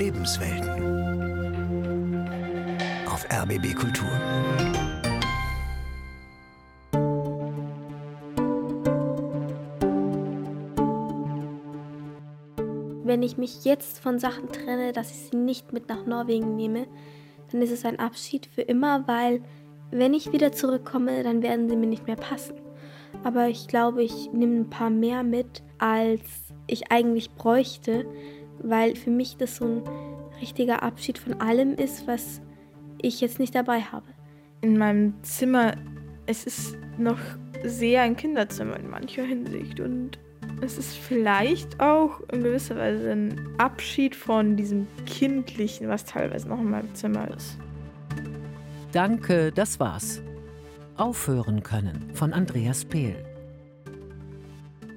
Lebenswelten. Auf RBB Kultur. Wenn ich mich jetzt von Sachen trenne, dass ich sie nicht mit nach Norwegen nehme, dann ist es ein Abschied für immer, weil wenn ich wieder zurückkomme, dann werden sie mir nicht mehr passen. Aber ich glaube, ich nehme ein paar mehr mit, als ich eigentlich bräuchte, weil für mich das so ein richtiger Abschied von allem ist, was ich jetzt nicht dabei habe. In meinem Zimmer, es ist noch sehr ein Kinderzimmer in mancher Hinsicht und es ist vielleicht auch in gewisser Weise ein Abschied von diesem Kindlichen, was teilweise noch in meinem Zimmer ist. Danke, das war's. Aufhören können von Andreas Pehl.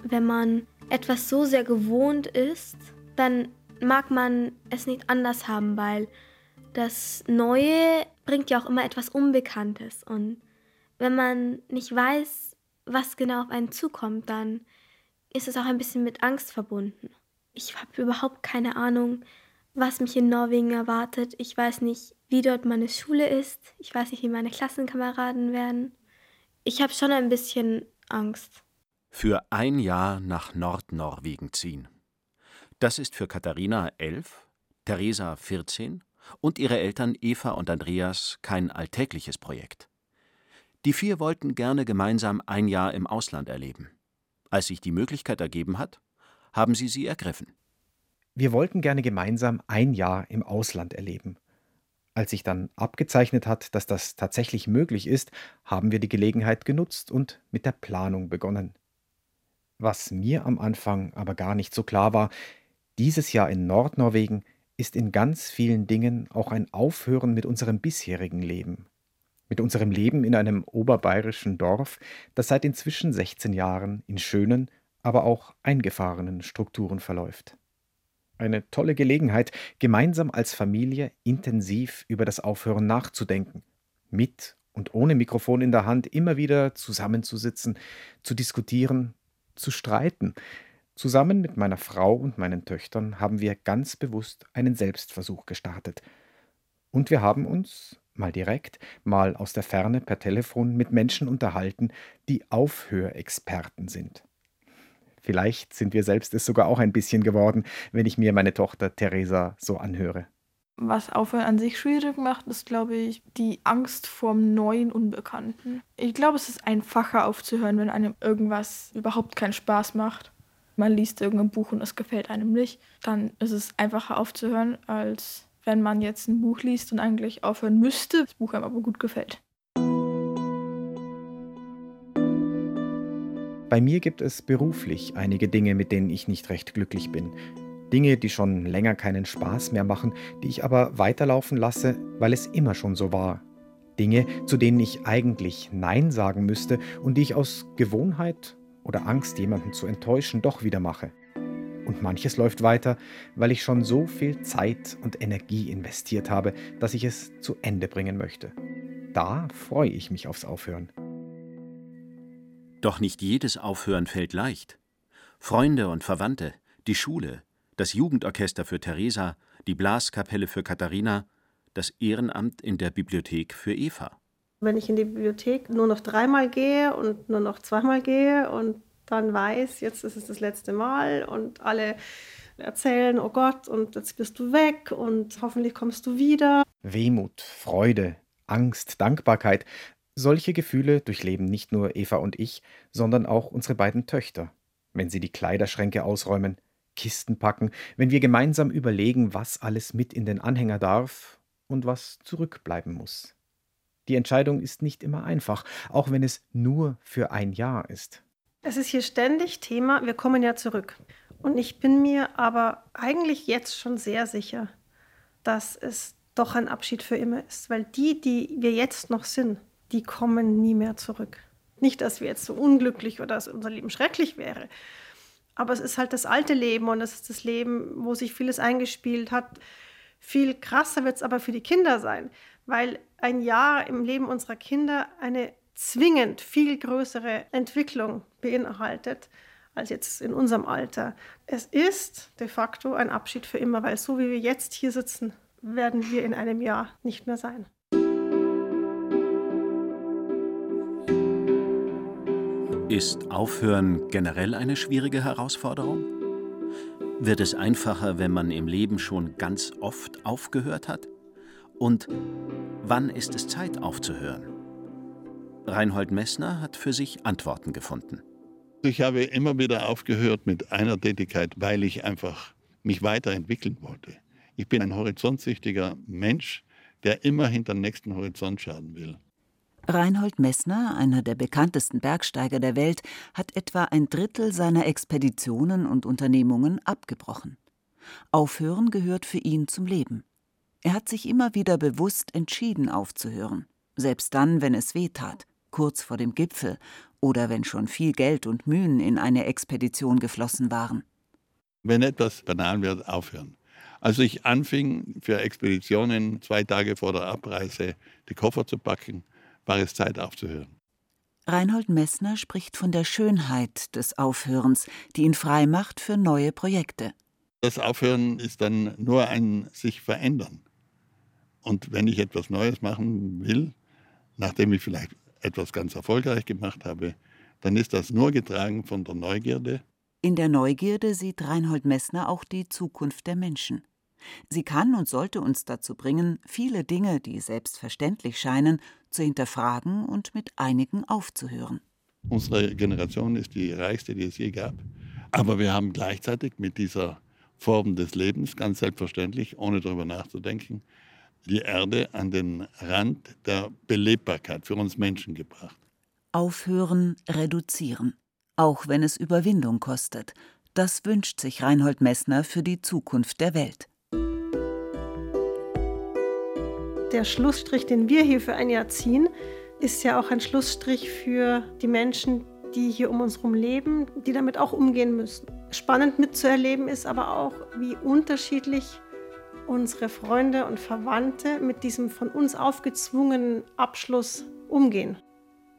Wenn man etwas so sehr gewohnt ist, dann mag man es nicht anders haben, weil das Neue bringt ja auch immer etwas Unbekanntes. Und wenn man nicht weiß, was genau auf einen zukommt, dann ist es auch ein bisschen mit Angst verbunden. Ich habe überhaupt keine Ahnung, was mich in Norwegen erwartet. Ich weiß nicht, wie dort meine Schule ist. Ich weiß nicht, wie meine Klassenkameraden werden. Ich habe schon ein bisschen Angst. Für ein Jahr nach Nordnorwegen ziehen. Das ist für Katharina elf, Theresa 14 und ihre Eltern Eva und Andreas kein alltägliches Projekt. Die vier wollten gerne gemeinsam ein Jahr im Ausland erleben. Als sich die Möglichkeit ergeben hat, haben sie sie ergriffen. Wir wollten gerne gemeinsam ein Jahr im Ausland erleben. Als sich dann abgezeichnet hat, dass das tatsächlich möglich ist, haben wir die Gelegenheit genutzt und mit der Planung begonnen. Was mir am Anfang aber gar nicht so klar war, dieses Jahr in Nordnorwegen ist in ganz vielen Dingen auch ein Aufhören mit unserem bisherigen Leben mit unserem Leben in einem oberbayerischen Dorf, das seit inzwischen 16 Jahren in schönen, aber auch eingefahrenen Strukturen verläuft. Eine tolle Gelegenheit, gemeinsam als Familie intensiv über das Aufhören nachzudenken, mit und ohne Mikrofon in der Hand immer wieder zusammenzusitzen, zu diskutieren, zu streiten. Zusammen mit meiner Frau und meinen Töchtern haben wir ganz bewusst einen Selbstversuch gestartet. Und wir haben uns, mal direkt, mal aus der Ferne per Telefon mit Menschen unterhalten, die Aufhörexperten sind. Vielleicht sind wir selbst es sogar auch ein bisschen geworden, wenn ich mir meine Tochter Theresa so anhöre. Was Aufhören an sich schwierig macht, ist, glaube ich, die Angst vorm neuen Unbekannten. Ich glaube, es ist einfacher aufzuhören, wenn einem irgendwas überhaupt keinen Spaß macht. Man liest irgendein Buch und es gefällt einem nicht. Dann ist es einfacher aufzuhören, als wenn man jetzt ein Buch liest und eigentlich aufhören müsste, das Buch einem aber gut gefällt. Bei mir gibt es beruflich einige Dinge, mit denen ich nicht recht glücklich bin. Dinge, die schon länger keinen Spaß mehr machen, die ich aber weiterlaufen lasse, weil es immer schon so war. Dinge, zu denen ich eigentlich Nein sagen müsste und die ich aus Gewohnheit oder Angst, jemanden zu enttäuschen, doch wieder mache. Und manches läuft weiter, weil ich schon so viel Zeit und Energie investiert habe, dass ich es zu Ende bringen möchte. Da freue ich mich aufs Aufhören. Doch nicht jedes Aufhören fällt leicht. Freunde und Verwandte, die Schule, das Jugendorchester für Theresa, die Blaskapelle für Katharina, das Ehrenamt in der Bibliothek für Eva. Wenn ich in die Bibliothek nur noch dreimal gehe und nur noch zweimal gehe und dann weiß, jetzt ist es das letzte Mal und alle erzählen, oh Gott, und jetzt bist du weg und hoffentlich kommst du wieder. Wehmut, Freude, Angst, Dankbarkeit, solche Gefühle durchleben nicht nur Eva und ich, sondern auch unsere beiden Töchter, wenn sie die Kleiderschränke ausräumen, Kisten packen, wenn wir gemeinsam überlegen, was alles mit in den Anhänger darf und was zurückbleiben muss. Die Entscheidung ist nicht immer einfach, auch wenn es nur für ein Jahr ist. Es ist hier ständig Thema, wir kommen ja zurück. Und ich bin mir aber eigentlich jetzt schon sehr sicher, dass es doch ein Abschied für immer ist, weil die, die wir jetzt noch sind, die kommen nie mehr zurück. Nicht, dass wir jetzt so unglücklich oder dass unser Leben schrecklich wäre, aber es ist halt das alte Leben und es ist das Leben, wo sich vieles eingespielt hat. Viel krasser wird es aber für die Kinder sein, weil ein Jahr im Leben unserer Kinder eine zwingend viel größere Entwicklung beinhaltet, als jetzt in unserem Alter. Es ist de facto ein Abschied für immer, weil so wie wir jetzt hier sitzen, werden wir in einem Jahr nicht mehr sein. Ist Aufhören generell eine schwierige Herausforderung? Wird es einfacher, wenn man im Leben schon ganz oft aufgehört hat? Und wann ist es Zeit aufzuhören? Reinhold Messner hat für sich Antworten gefunden. Ich habe immer wieder aufgehört mit einer Tätigkeit, weil ich einfach mich weiterentwickeln wollte. Ich bin ein horizontsüchtiger Mensch, der immer hinter den nächsten Horizont schauen will. Reinhold Messner, einer der bekanntesten Bergsteiger der Welt, hat etwa ein Drittel seiner Expeditionen und Unternehmungen abgebrochen. Aufhören gehört für ihn zum Leben. Er hat sich immer wieder bewusst entschieden aufzuhören, selbst dann, wenn es weh tat, kurz vor dem Gipfel oder wenn schon viel Geld und Mühen in eine Expedition geflossen waren. Wenn etwas banal wird, aufhören. Als ich anfing, für Expeditionen zwei Tage vor der Abreise die Koffer zu packen, war es Zeit aufzuhören. Reinhold Messner spricht von der Schönheit des Aufhörens, die ihn frei macht für neue Projekte. Das Aufhören ist dann nur ein sich verändern. Und wenn ich etwas Neues machen will, nachdem ich vielleicht etwas ganz erfolgreich gemacht habe, dann ist das nur getragen von der Neugierde. In der Neugierde sieht Reinhold Messner auch die Zukunft der Menschen. Sie kann und sollte uns dazu bringen, viele Dinge, die selbstverständlich scheinen, zu hinterfragen und mit einigen aufzuhören. Unsere Generation ist die reichste, die es je gab. Aber wir haben gleichzeitig mit dieser Form des Lebens, ganz selbstverständlich, ohne darüber nachzudenken, die Erde an den Rand der Belebbarkeit für uns Menschen gebracht. Aufhören, reduzieren, auch wenn es Überwindung kostet. Das wünscht sich Reinhold Messner für die Zukunft der Welt. der Schlussstrich, den wir hier für ein Jahr ziehen, ist ja auch ein Schlussstrich für die Menschen, die hier um uns herum leben, die damit auch umgehen müssen. Spannend mitzuerleben ist aber auch, wie unterschiedlich unsere Freunde und Verwandte mit diesem von uns aufgezwungenen Abschluss umgehen.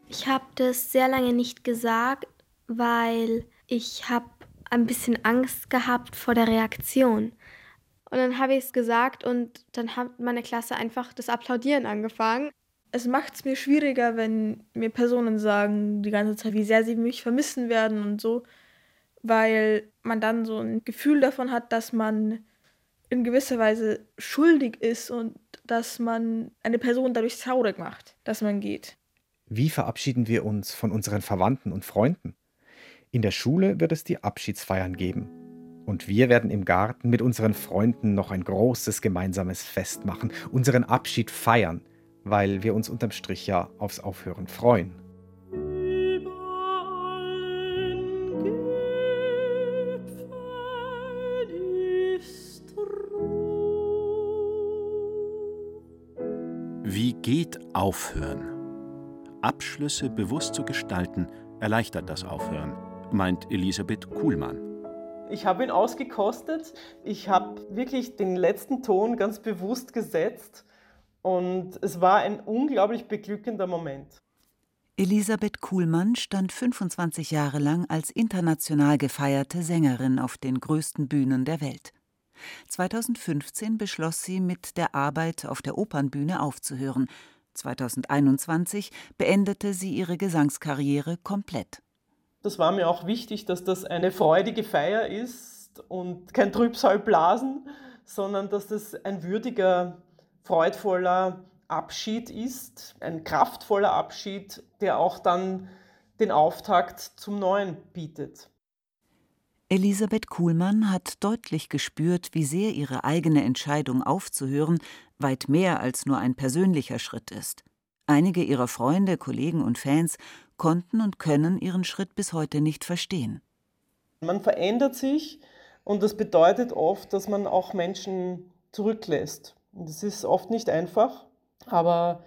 Ich habe das sehr lange nicht gesagt, weil ich habe ein bisschen Angst gehabt vor der Reaktion. Und dann habe ich es gesagt und dann hat meine Klasse einfach das Applaudieren angefangen. Es macht es mir schwieriger, wenn mir Personen sagen die ganze Zeit, wie sehr sie mich vermissen werden und so, weil man dann so ein Gefühl davon hat, dass man in gewisser Weise schuldig ist und dass man eine Person dadurch traurig macht, dass man geht. Wie verabschieden wir uns von unseren Verwandten und Freunden? In der Schule wird es die Abschiedsfeiern geben. Und wir werden im Garten mit unseren Freunden noch ein großes gemeinsames Fest machen, unseren Abschied feiern, weil wir uns unterm Strich ja aufs Aufhören freuen. Geht Aufhören? Abschlüsse bewusst zu gestalten, erleichtert das Aufhören, meint Elisabeth Kuhlmann. Ich habe ihn ausgekostet. Ich habe wirklich den letzten Ton ganz bewusst gesetzt. Und es war ein unglaublich beglückender Moment. Elisabeth Kuhlmann stand 25 Jahre lang als international gefeierte Sängerin auf den größten Bühnen der Welt. 2015 beschloss sie, mit der Arbeit auf der Opernbühne aufzuhören. 2021 beendete sie ihre Gesangskarriere komplett. Das war mir auch wichtig, dass das eine freudige Feier ist und kein Trübsalblasen, sondern dass das ein würdiger, freudvoller Abschied ist, ein kraftvoller Abschied, der auch dann den Auftakt zum Neuen bietet. Elisabeth Kuhlmann hat deutlich gespürt, wie sehr ihre eigene Entscheidung aufzuhören weit mehr als nur ein persönlicher Schritt ist. Einige ihrer Freunde, Kollegen und Fans konnten und können ihren Schritt bis heute nicht verstehen. Man verändert sich und das bedeutet oft, dass man auch Menschen zurücklässt. das ist oft nicht einfach, aber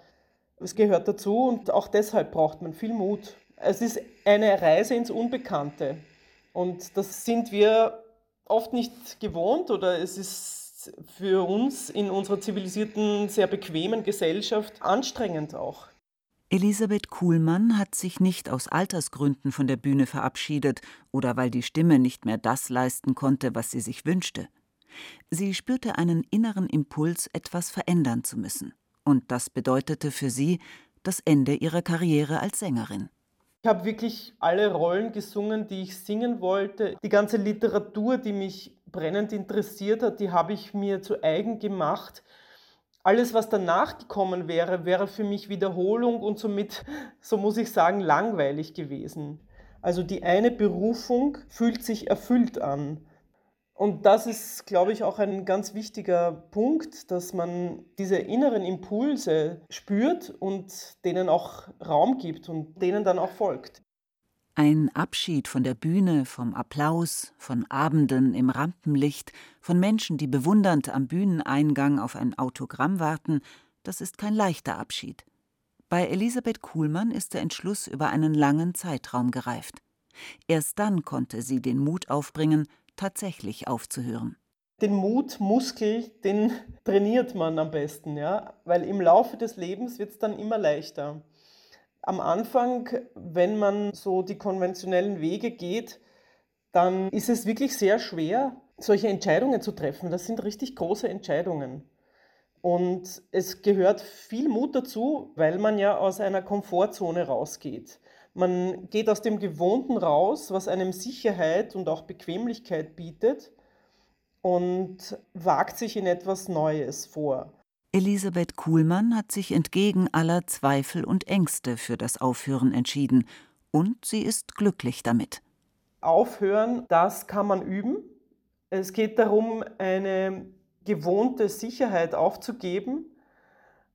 es gehört dazu und auch deshalb braucht man viel Mut. Es ist eine Reise ins Unbekannte und das sind wir oft nicht gewohnt oder es ist für uns in unserer zivilisierten, sehr bequemen Gesellschaft anstrengend auch. Elisabeth Kuhlmann hat sich nicht aus Altersgründen von der Bühne verabschiedet oder weil die Stimme nicht mehr das leisten konnte, was sie sich wünschte. Sie spürte einen inneren Impuls, etwas verändern zu müssen. Und das bedeutete für sie das Ende ihrer Karriere als Sängerin. Ich habe wirklich alle Rollen gesungen, die ich singen wollte. Die ganze Literatur, die mich brennend interessiert hat, die habe ich mir zu eigen gemacht. Alles, was danach gekommen wäre, wäre für mich Wiederholung und somit, so muss ich sagen, langweilig gewesen. Also die eine Berufung fühlt sich erfüllt an. Und das ist, glaube ich, auch ein ganz wichtiger Punkt, dass man diese inneren Impulse spürt und denen auch Raum gibt und denen dann auch folgt. Ein Abschied von der Bühne, vom Applaus, von Abenden im Rampenlicht, von Menschen, die bewundernd am Bühneneingang auf ein Autogramm warten, das ist kein leichter Abschied. Bei Elisabeth Kuhlmann ist der Entschluss über einen langen Zeitraum gereift. Erst dann konnte sie den Mut aufbringen, tatsächlich aufzuhören. Den Mutmuskel, den trainiert man am besten, ja, weil im Laufe des Lebens wird es dann immer leichter. Am Anfang, wenn man so die konventionellen Wege geht, dann ist es wirklich sehr schwer, solche Entscheidungen zu treffen. Das sind richtig große Entscheidungen. Und es gehört viel Mut dazu, weil man ja aus einer Komfortzone rausgeht. Man geht aus dem Gewohnten raus, was einem Sicherheit und auch Bequemlichkeit bietet und wagt sich in etwas Neues vor. Elisabeth Kuhlmann hat sich entgegen aller Zweifel und Ängste für das Aufhören entschieden und sie ist glücklich damit. Aufhören, das kann man üben. Es geht darum, eine gewohnte Sicherheit aufzugeben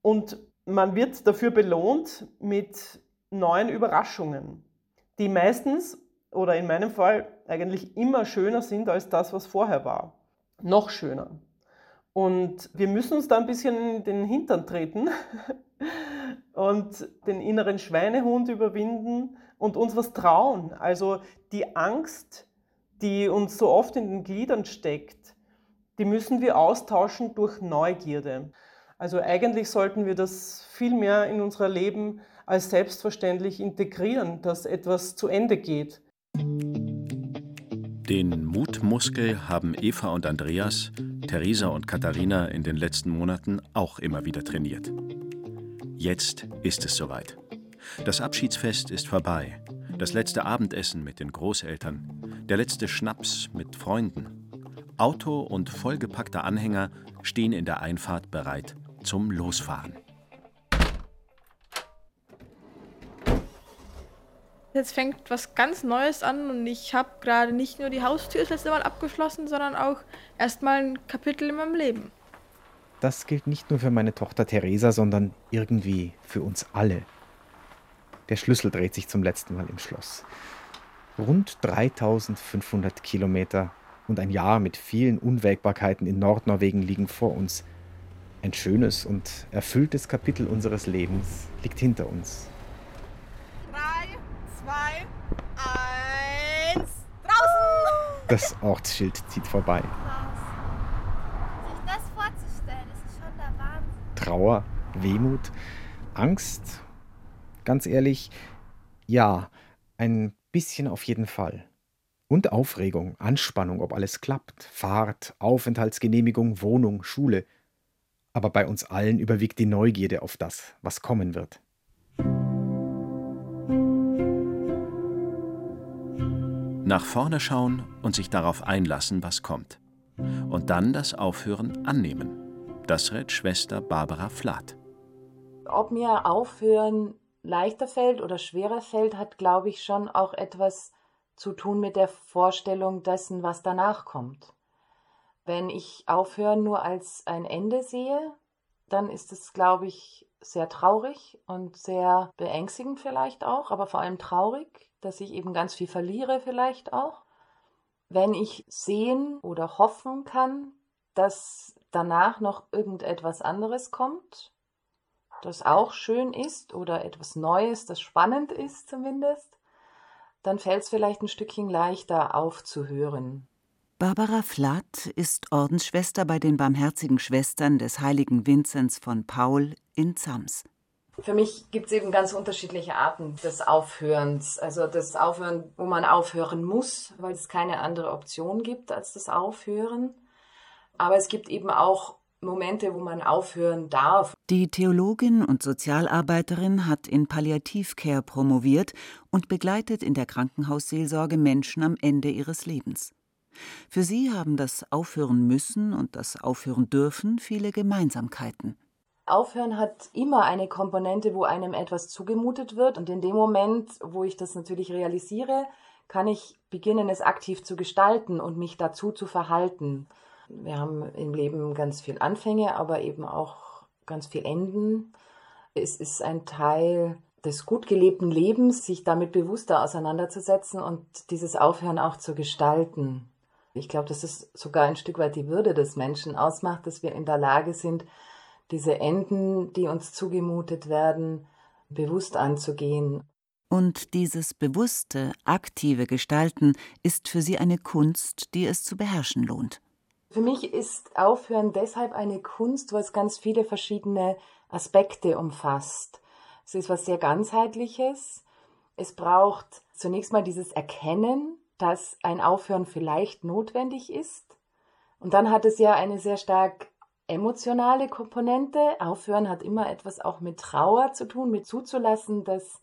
und man wird dafür belohnt mit neuen Überraschungen, die meistens oder in meinem Fall eigentlich immer schöner sind als das, was vorher war. Noch schöner. Und wir müssen uns da ein bisschen in den Hintern treten und den inneren Schweinehund überwinden und uns was trauen. Also die Angst, die uns so oft in den Gliedern steckt, die müssen wir austauschen durch Neugierde. Also eigentlich sollten wir das viel mehr in unser Leben als selbstverständlich integrieren, dass etwas zu Ende geht. Den Mutmuskel haben Eva und Andreas, Theresa und Katharina in den letzten Monaten auch immer wieder trainiert. Jetzt ist es soweit. Das Abschiedsfest ist vorbei. Das letzte Abendessen mit den Großeltern. Der letzte Schnaps mit Freunden. Auto und vollgepackter Anhänger stehen in der Einfahrt bereit zum Losfahren. Jetzt fängt was ganz Neues an und ich habe gerade nicht nur die Haustür das letzte Mal abgeschlossen, sondern auch erstmal ein Kapitel in meinem Leben. Das gilt nicht nur für meine Tochter Theresa, sondern irgendwie für uns alle. Der Schlüssel dreht sich zum letzten Mal im Schloss. Rund 3500 Kilometer und ein Jahr mit vielen Unwägbarkeiten in Nordnorwegen liegen vor uns. Ein schönes und erfülltes Kapitel unseres Lebens liegt hinter uns. Das Ortsschild zieht vorbei. Sich das vorzustellen, das ist schon der Wahnsinn. Trauer, Wehmut, Angst. Ganz ehrlich, ja, ein bisschen auf jeden Fall. Und Aufregung, Anspannung, ob alles klappt. Fahrt, Aufenthaltsgenehmigung, Wohnung, Schule. Aber bei uns allen überwiegt die Neugierde auf das, was kommen wird. Nach vorne schauen und sich darauf einlassen, was kommt. Und dann das Aufhören annehmen. Das rät Schwester Barbara Flath. Ob mir Aufhören leichter fällt oder schwerer fällt, hat, glaube ich, schon auch etwas zu tun mit der Vorstellung dessen, was danach kommt. Wenn ich Aufhören nur als ein Ende sehe, dann ist es, glaube ich, sehr traurig und sehr beängstigend vielleicht auch, aber vor allem traurig, dass ich eben ganz viel verliere vielleicht auch. Wenn ich sehen oder hoffen kann, dass danach noch irgendetwas anderes kommt, das auch schön ist oder etwas Neues, das spannend ist zumindest, dann fällt es vielleicht ein Stückchen leichter aufzuhören. Barbara Flatt ist Ordensschwester bei den Barmherzigen Schwestern des heiligen Vinzenz von Paul in Zams. Für mich gibt es eben ganz unterschiedliche Arten des Aufhörens. Also das Aufhören, wo man aufhören muss, weil es keine andere Option gibt als das Aufhören. Aber es gibt eben auch Momente, wo man aufhören darf. Die Theologin und Sozialarbeiterin hat in Palliativcare promoviert und begleitet in der Krankenhausseelsorge Menschen am Ende ihres Lebens. Für sie haben das Aufhören müssen und das Aufhören dürfen viele Gemeinsamkeiten. Aufhören hat immer eine Komponente, wo einem etwas zugemutet wird. Und in dem Moment, wo ich das natürlich realisiere, kann ich beginnen, es aktiv zu gestalten und mich dazu zu verhalten. Wir haben im Leben ganz viel Anfänge, aber eben auch ganz viel Enden. Es ist ein Teil des gut gelebten Lebens, sich damit bewusster auseinanderzusetzen und dieses Aufhören auch zu gestalten. Ich glaube, dass es sogar ein Stück weit die Würde des Menschen ausmacht, dass wir in der Lage sind, diese Enden, die uns zugemutet werden, bewusst anzugehen. Und dieses bewusste, aktive Gestalten ist für sie eine Kunst, die es zu beherrschen lohnt. Für mich ist Aufhören deshalb eine Kunst, weil es ganz viele verschiedene Aspekte umfasst. Es ist was sehr ganzheitliches. Es braucht zunächst mal dieses Erkennen, dass ein Aufhören vielleicht notwendig ist. Und dann hat es ja eine sehr stark emotionale Komponente. Aufhören hat immer etwas auch mit Trauer zu tun, mit zuzulassen, dass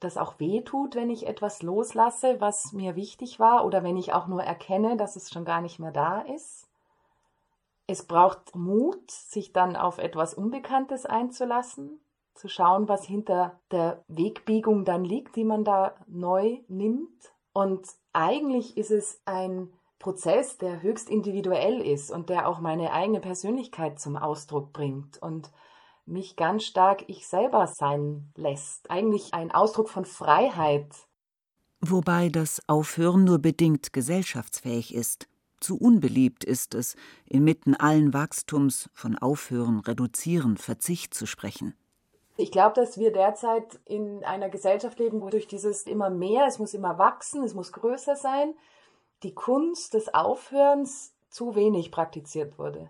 das auch weh tut, wenn ich etwas loslasse, was mir wichtig war, oder wenn ich auch nur erkenne, dass es schon gar nicht mehr da ist. Es braucht Mut, sich dann auf etwas Unbekanntes einzulassen, zu schauen, was hinter der Wegbiegung dann liegt, die man da neu nimmt. Und eigentlich ist es ein Prozess, der höchst individuell ist und der auch meine eigene Persönlichkeit zum Ausdruck bringt und mich ganz stark ich selber sein lässt. Eigentlich ein Ausdruck von Freiheit. Wobei das Aufhören nur bedingt gesellschaftsfähig ist. Zu unbeliebt ist es, inmitten allen Wachstums von Aufhören, Reduzieren, Verzicht zu sprechen. Ich glaube, dass wir derzeit in einer Gesellschaft leben, wo durch dieses immer mehr, es muss immer wachsen, es muss größer sein, die Kunst des Aufhörens zu wenig praktiziert wurde.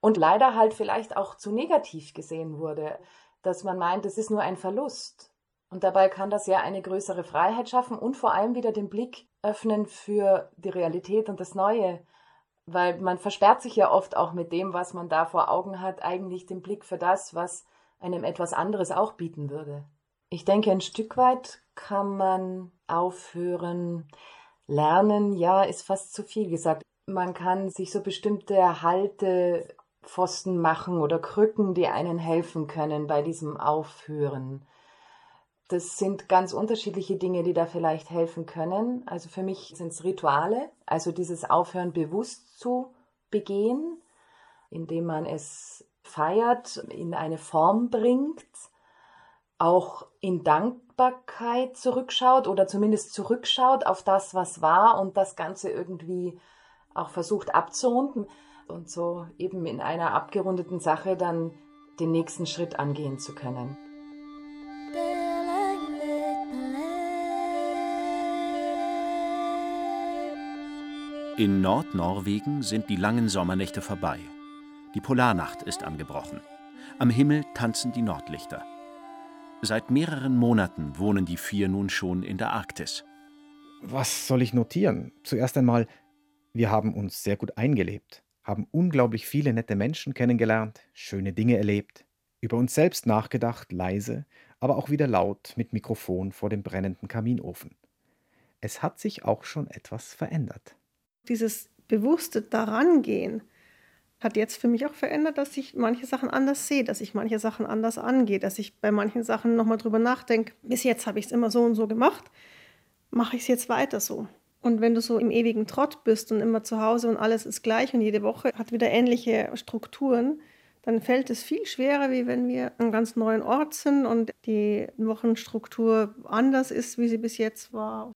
Und leider halt vielleicht auch zu negativ gesehen wurde, dass man meint, es ist nur ein Verlust. Und dabei kann das ja eine größere Freiheit schaffen und vor allem wieder den Blick öffnen für die Realität und das Neue. Weil man versperrt sich ja oft auch mit dem, was man da vor Augen hat, eigentlich den Blick für das, was einem etwas anderes auch bieten würde. Ich denke, ein Stück weit kann man aufhören. Lernen, ja, ist fast zu viel gesagt. Man kann sich so bestimmte Haltepfosten machen oder Krücken, die einen helfen können bei diesem Aufhören. Das sind ganz unterschiedliche Dinge, die da vielleicht helfen können. Also für mich sind es Rituale, also dieses Aufhören bewusst zu begehen, indem man es feiert, in eine Form bringt, auch in Dankbarkeit zurückschaut oder zumindest zurückschaut auf das, was war und das Ganze irgendwie auch versucht abzurunden und so eben in einer abgerundeten Sache dann den nächsten Schritt angehen zu können. In Nordnorwegen sind die langen Sommernächte vorbei. Die Polarnacht ist angebrochen. Am Himmel tanzen die Nordlichter. Seit mehreren Monaten wohnen die vier nun schon in der Arktis. Was soll ich notieren? Zuerst einmal, wir haben uns sehr gut eingelebt, haben unglaublich viele nette Menschen kennengelernt, schöne Dinge erlebt, über uns selbst nachgedacht, leise, aber auch wieder laut mit Mikrofon vor dem brennenden Kaminofen. Es hat sich auch schon etwas verändert. Dieses bewusste Darangehen, hat jetzt für mich auch verändert, dass ich manche Sachen anders sehe, dass ich manche Sachen anders angehe, dass ich bei manchen Sachen nochmal drüber nachdenke. Bis jetzt habe ich es immer so und so gemacht, mache ich es jetzt weiter so. Und wenn du so im ewigen Trott bist und immer zu Hause und alles ist gleich und jede Woche hat wieder ähnliche Strukturen, dann fällt es viel schwerer, wie wenn wir an einem ganz neuen Ort sind und die Wochenstruktur anders ist, wie sie bis jetzt war.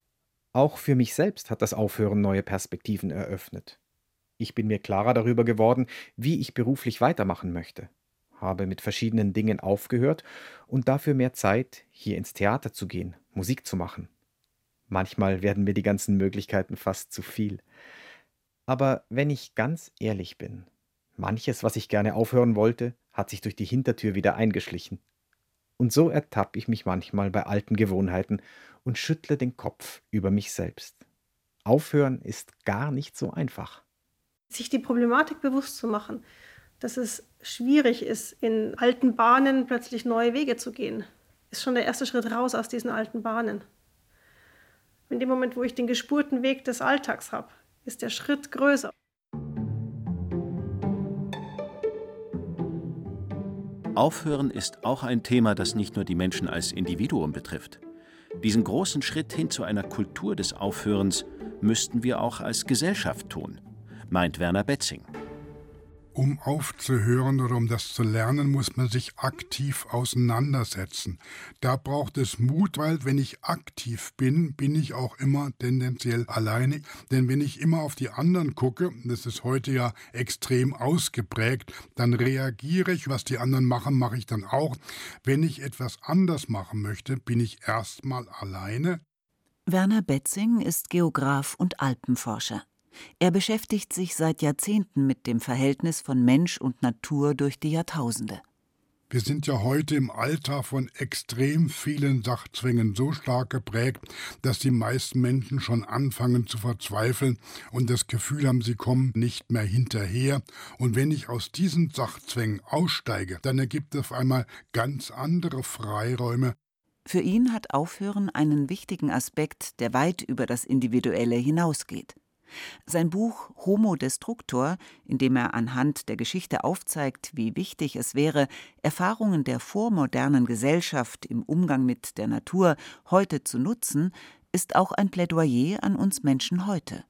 Auch für mich selbst hat das Aufhören neue Perspektiven eröffnet. Ich bin mir klarer darüber geworden, wie ich beruflich weitermachen möchte, habe mit verschiedenen Dingen aufgehört und dafür mehr Zeit, hier ins Theater zu gehen, Musik zu machen. Manchmal werden mir die ganzen Möglichkeiten fast zu viel. Aber wenn ich ganz ehrlich bin, manches, was ich gerne aufhören wollte, hat sich durch die Hintertür wieder eingeschlichen. Und so ertappe ich mich manchmal bei alten Gewohnheiten und schüttle den Kopf über mich selbst. Aufhören ist gar nicht so einfach. Sich die Problematik bewusst zu machen, dass es schwierig ist, in alten Bahnen plötzlich neue Wege zu gehen, ist schon der erste Schritt raus aus diesen alten Bahnen. In dem Moment, wo ich den gespurten Weg des Alltags habe, ist der Schritt größer. Aufhören ist auch ein Thema, das nicht nur die Menschen als Individuum betrifft. Diesen großen Schritt hin zu einer Kultur des Aufhörens müssten wir auch als Gesellschaft tun, meint Werner Betzing. Um aufzuhören oder um das zu lernen, muss man sich aktiv auseinandersetzen. Da braucht es Mut, weil wenn ich aktiv bin, bin ich auch immer tendenziell alleine. Denn wenn ich immer auf die anderen gucke, das ist heute ja extrem ausgeprägt, dann reagiere ich, was die anderen machen, mache ich dann auch. Wenn ich etwas anders machen möchte, bin ich erstmal alleine. Werner Betzing ist Geograf und Alpenforscher. Er beschäftigt sich seit Jahrzehnten mit dem Verhältnis von Mensch und Natur durch die Jahrtausende. Wir sind ja heute im Alltag von extrem vielen Sachzwängen so stark geprägt, dass die meisten Menschen schon anfangen zu verzweifeln und das Gefühl haben, sie kommen nicht mehr hinterher. Und wenn ich aus diesen Sachzwängen aussteige, dann ergibt es auf einmal ganz andere Freiräume. Für ihn hat Aufhören einen wichtigen Aspekt, der weit über das Individuelle hinausgeht. Sein Buch Homo Destructor, in dem er anhand der Geschichte aufzeigt, wie wichtig es wäre, Erfahrungen der vormodernen Gesellschaft im Umgang mit der Natur heute zu nutzen, ist auch ein Plädoyer an uns Menschen heute.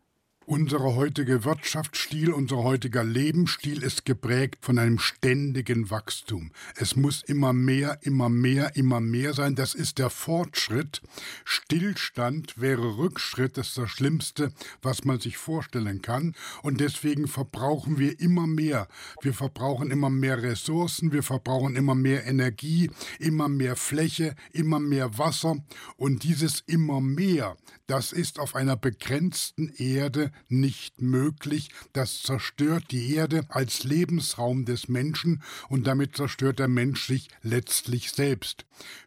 Unser heutiger Wirtschaftsstil, unser heutiger Lebensstil ist geprägt von einem ständigen Wachstum. Es muss immer mehr, immer mehr, immer mehr sein. Das ist der Fortschritt. Stillstand wäre Rückschritt. Das ist das Schlimmste, was man sich vorstellen kann. Und deswegen verbrauchen wir immer mehr. Wir verbrauchen immer mehr Ressourcen. Wir verbrauchen immer mehr Energie, immer mehr Fläche, immer mehr Wasser. Und dieses immer mehr, das ist auf einer begrenzten Erde nicht möglich. Das zerstört die Erde als Lebensraum des Menschen und damit zerstört der Mensch sich letztlich selbst.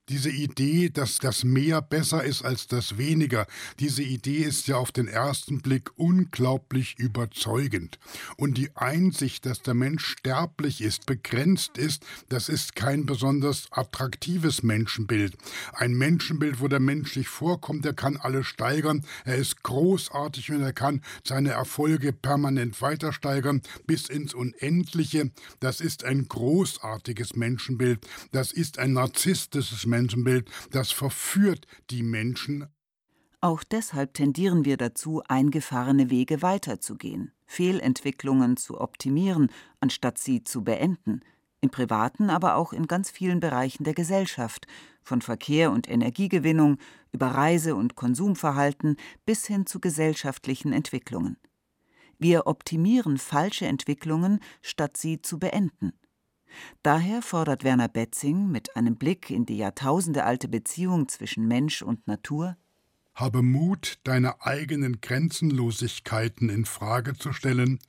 Diese Idee, dass das Mehr besser ist als das Weniger, diese Idee ist ja auf den ersten Blick unglaublich überzeugend. Und die Einsicht, dass der Mensch sterblich ist, begrenzt ist, das ist kein besonders attraktives Menschenbild. Ein Menschenbild, wo der Mensch sich vorkommt, er kann alles steigern, er ist großartig und er kann seine Erfolge permanent weiter steigern bis ins Unendliche. Das ist ein großartiges Menschenbild, das ist ein narzisstisches Menschenbild, das verführt die Menschen. Auch deshalb tendieren wir dazu, eingefahrene Wege weiterzugehen, Fehlentwicklungen zu optimieren, anstatt sie zu beenden, im privaten, aber auch in ganz vielen Bereichen der Gesellschaft, von Verkehr und Energiegewinnung über Reise- und Konsumverhalten bis hin zu gesellschaftlichen Entwicklungen. Wir optimieren falsche Entwicklungen, statt sie zu beenden. Daher fordert Werner Betzing mit einem Blick in die jahrtausendealte Beziehung zwischen Mensch und Natur habe Mut, deine eigenen Grenzenlosigkeiten in Frage zu stellen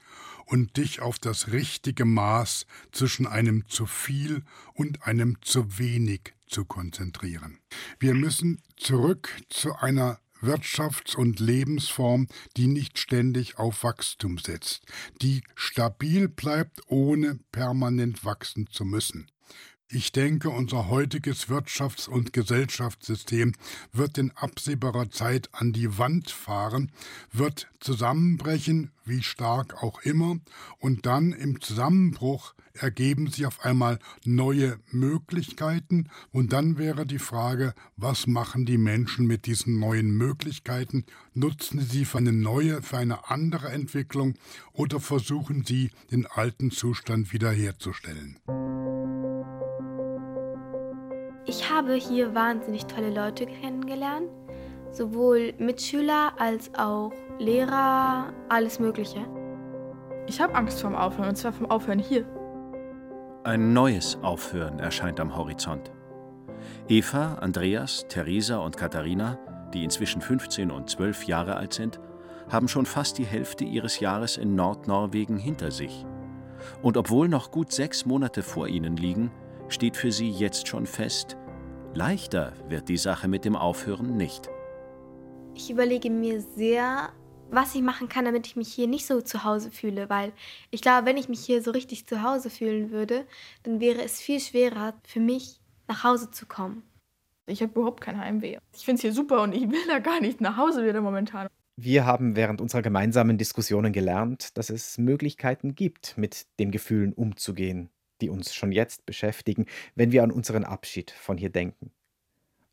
und dich auf das richtige Maß zwischen einem zu viel und einem zu wenig zu konzentrieren. Wir müssen zurück zu einer Wirtschafts- und Lebensform, die nicht ständig auf Wachstum setzt, die stabil bleibt, ohne permanent wachsen zu müssen. Ich denke, unser heutiges Wirtschafts- und Gesellschaftssystem wird in absehbarer Zeit an die Wand fahren, wird zusammenbrechen, wie stark auch immer, und dann im Zusammenbruch ergeben sich auf einmal neue Möglichkeiten, und dann wäre die Frage, was machen die Menschen mit diesen neuen Möglichkeiten? Nutzen sie für eine neue, für eine andere Entwicklung oder versuchen sie, den alten Zustand wiederherzustellen? Ich habe hier wahnsinnig tolle Leute kennengelernt, sowohl Mitschüler als auch Lehrer, alles Mögliche. Ich habe Angst vorm Aufhören, und zwar vom Aufhören hier. Ein neues Aufhören erscheint am Horizont. Eva, Andreas, Theresa und Katharina, die inzwischen 15 und 12 Jahre alt sind, haben schon fast die Hälfte ihres Jahres in Nordnorwegen hinter sich. Und obwohl noch gut sechs Monate vor ihnen liegen, steht für sie jetzt schon fest, Leichter wird die Sache mit dem Aufhören nicht. Ich überlege mir sehr, was ich machen kann, damit ich mich hier nicht so zu Hause fühle, weil ich glaube, wenn ich mich hier so richtig zu Hause fühlen würde, dann wäre es viel schwerer für mich, nach Hause zu kommen. Ich habe überhaupt kein Heimweh. Ich finde es hier super und ich will da gar nicht nach Hause wieder momentan. Wir haben während unserer gemeinsamen Diskussionen gelernt, dass es Möglichkeiten gibt, mit den Gefühlen umzugehen, die uns schon jetzt beschäftigen, wenn wir an unseren Abschied von hier denken.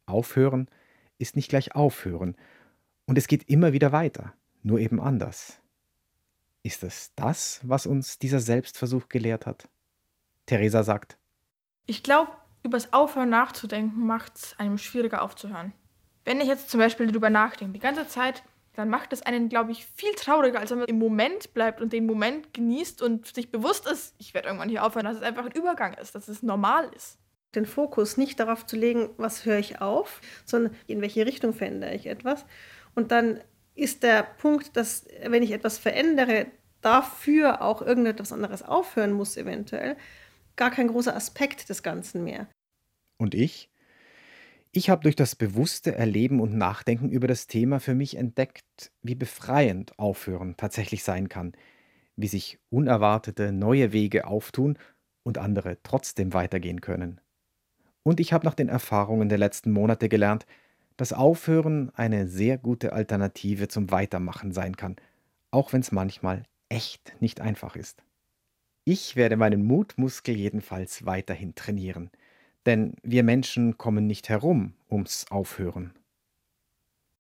Aufhören ist nicht gleich aufhören und es geht immer wieder weiter, nur eben anders. Ist es das, was uns dieser Selbstversuch gelehrt hat? Theresa sagt, Ich glaube, übers Aufhören nachzudenken macht es einem schwieriger aufzuhören. Wenn ich jetzt zum Beispiel darüber nachdenke, die ganze Zeit, dann macht es einen, glaube ich, viel trauriger, als wenn man im Moment bleibt und den Moment genießt und sich bewusst ist, ich werde irgendwann hier aufhören, dass es einfach ein Übergang ist, dass es normal ist. Den Fokus nicht darauf zu legen, was höre ich auf, sondern in welche Richtung verändere ich etwas. Und dann ist der Punkt, dass wenn ich etwas verändere, dafür auch irgendetwas anderes aufhören muss eventuell, gar kein großer Aspekt des Ganzen mehr. Und ich? Ich habe durch das bewusste Erleben und Nachdenken über das Thema für mich entdeckt, wie befreiend Aufhören tatsächlich sein kann, wie sich unerwartete neue Wege auftun und andere trotzdem weitergehen können. Und ich habe nach den Erfahrungen der letzten Monate gelernt, dass Aufhören eine sehr gute Alternative zum Weitermachen sein kann, auch wenn es manchmal echt nicht einfach ist. Ich werde meinen Mutmuskel jedenfalls weiterhin trainieren, denn wir Menschen kommen nicht herum ums Aufhören.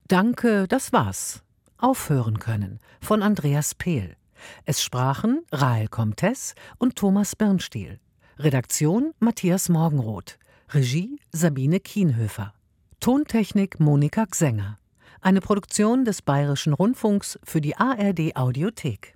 Danke, das war's. Aufhören können von Andreas Pehl. Es sprachen Rael Comtes und Thomas Birnstiel. Redaktion Matthias Morgenroth. Regie Sabine Kienhöfer. Tontechnik Monika Gsänger. Eine Produktion des Bayerischen Rundfunks für die ARD Audiothek.